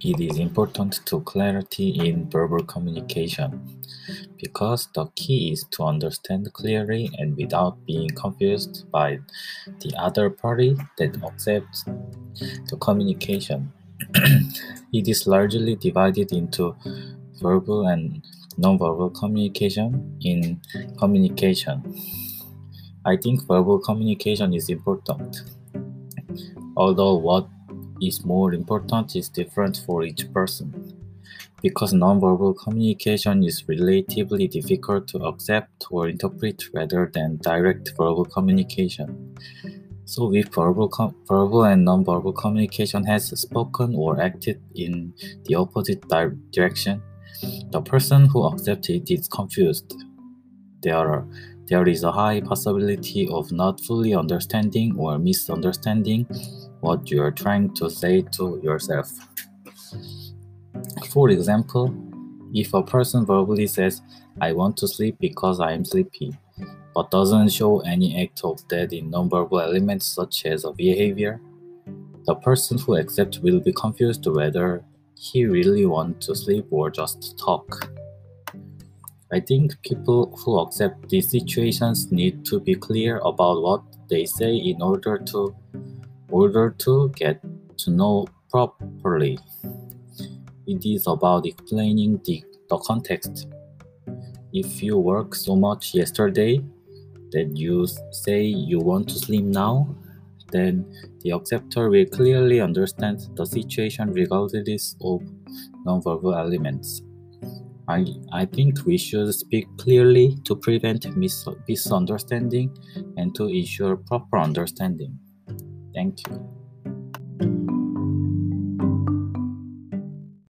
It is important to clarity in verbal communication because the key is to understand clearly and without being confused by the other party that accepts the communication. it is largely divided into verbal and nonverbal communication in communication. I think verbal communication is important, although what is more important is different for each person. Because nonverbal communication is relatively difficult to accept or interpret rather than direct verbal communication. So, if verbal, com- verbal and nonverbal communication has spoken or acted in the opposite di- direction, the person who accepts it is confused. There, are, there is a high possibility of not fully understanding or misunderstanding what you are trying to say to yourself. For example, if a person verbally says, I want to sleep because I am sleepy, but doesn't show any act of that in nonverbal elements such as a behavior, the person who accepts will be confused whether he really wants to sleep or just talk. I think people who accept these situations need to be clear about what they say in order to order to get to know properly. It is about explaining the, the context. If you work so much yesterday that you say you want to sleep now, then the acceptor will clearly understand the situation regardless of nonverbal elements. I, I think we should speak clearly to prevent mis- misunderstanding and to ensure proper understanding. Thank you.